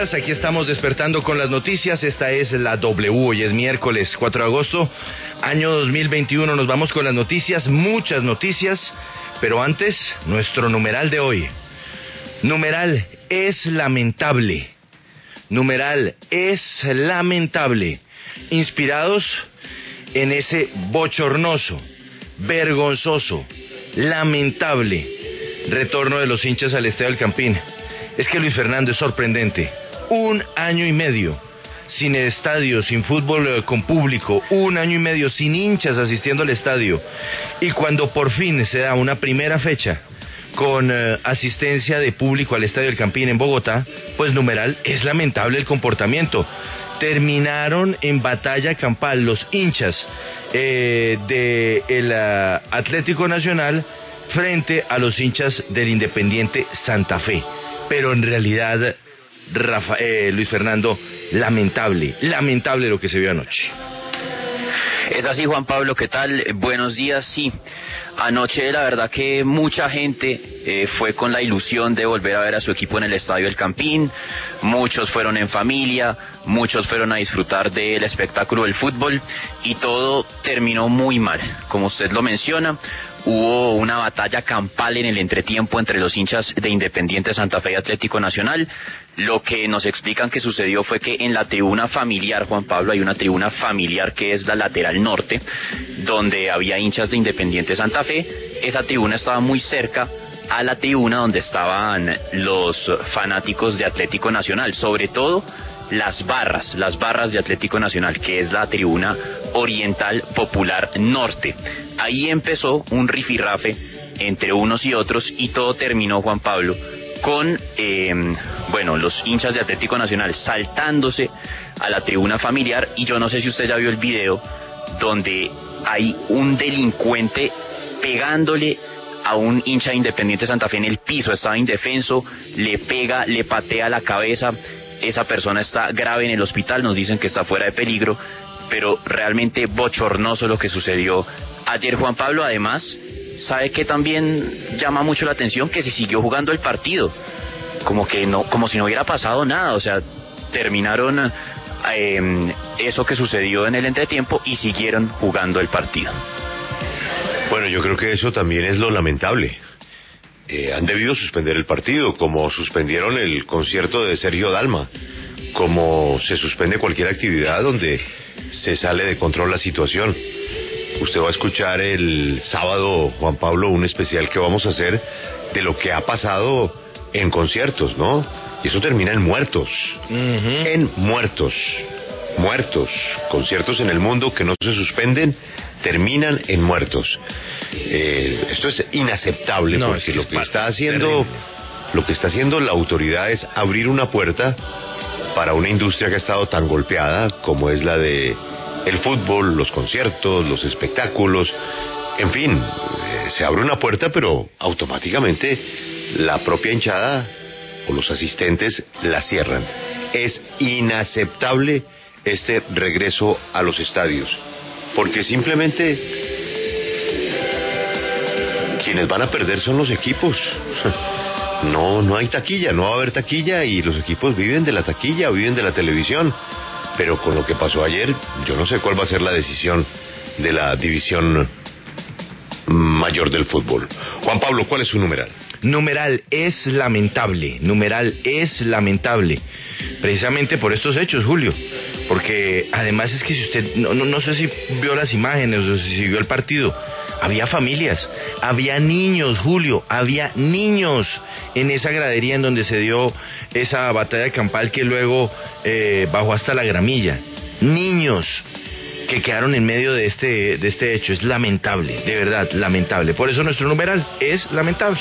aquí estamos despertando con las noticias. Esta es la W, hoy es miércoles 4 de agosto, año 2021. Nos vamos con las noticias, muchas noticias, pero antes, nuestro numeral de hoy. Numeral es lamentable. Numeral es lamentable. Inspirados en ese bochornoso, vergonzoso, lamentable retorno de los hinchas al Estadio del Campín. Es que Luis Fernando es sorprendente. Un año y medio sin estadio, sin fútbol eh, con público, un año y medio sin hinchas asistiendo al estadio. Y cuando por fin se da una primera fecha con eh, asistencia de público al Estadio del Campín en Bogotá, pues numeral es lamentable el comportamiento. Terminaron en batalla campal los hinchas eh, del Atlético Nacional frente a los hinchas del Independiente Santa Fe. Pero en realidad, eh, Luis Fernando, lamentable, lamentable lo que se vio anoche. Es así, Juan Pablo, ¿qué tal? Buenos días, sí. Anoche la verdad que mucha gente eh, fue con la ilusión de volver a ver a su equipo en el Estadio El Campín, muchos fueron en familia, muchos fueron a disfrutar del espectáculo del fútbol y todo terminó muy mal, como usted lo menciona, hubo una batalla campal en el entretiempo entre los hinchas de Independiente Santa Fe y Atlético Nacional. Lo que nos explican que sucedió fue que en la tribuna familiar, Juan Pablo, hay una tribuna familiar que es la lateral norte, donde había hinchas de Independiente Santa Fe. Esa tribuna estaba muy cerca a la tribuna donde estaban los fanáticos de Atlético Nacional, sobre todo las barras, las barras de Atlético Nacional, que es la tribuna oriental popular norte. Ahí empezó un rifirrafe entre unos y otros y todo terminó, Juan Pablo, con, eh, bueno, los hinchas de Atlético Nacional saltándose a la tribuna familiar. Y yo no sé si usted ya vio el video donde hay un delincuente pegándole a un hincha de Independiente Santa Fe en el piso, estaba indefenso, le pega, le patea la cabeza, esa persona está grave en el hospital, nos dicen que está fuera de peligro, pero realmente bochornoso lo que sucedió ayer Juan Pablo. Además, sabe que también llama mucho la atención que se siguió jugando el partido, como que no, como si no hubiera pasado nada, o sea, terminaron eh, eso que sucedió en el entretiempo y siguieron jugando el partido. Bueno, yo creo que eso también es lo lamentable. Eh, han debido suspender el partido, como suspendieron el concierto de Sergio Dalma, como se suspende cualquier actividad donde se sale de control la situación. Usted va a escuchar el sábado, Juan Pablo, un especial que vamos a hacer de lo que ha pasado en conciertos, ¿no? Y eso termina en muertos. En muertos. Muertos. Conciertos en el mundo que no se suspenden terminan en muertos. Eh, esto es inaceptable porque lo que está haciendo lo que está haciendo la autoridad es abrir una puerta para una industria que ha estado tan golpeada como es la de el fútbol, los conciertos, los espectáculos, en fin, eh, se abre una puerta pero automáticamente la propia hinchada o los asistentes la cierran. Es inaceptable este regreso a los estadios porque simplemente quienes van a perder son los equipos. No, no hay taquilla, no va a haber taquilla y los equipos viven de la taquilla, viven de la televisión. Pero con lo que pasó ayer, yo no sé cuál va a ser la decisión de la división mayor del fútbol. Juan Pablo, ¿cuál es su numeral? Numeral es lamentable, numeral es lamentable. Precisamente por estos hechos, Julio. Porque además es que si usted, no, no, no sé si vio las imágenes o si vio el partido, había familias, había niños, Julio, había niños en esa gradería en donde se dio esa batalla campal que luego eh, bajó hasta la gramilla. Niños que quedaron en medio de este, de este hecho. Es lamentable, de verdad, lamentable. Por eso nuestro numeral es lamentable.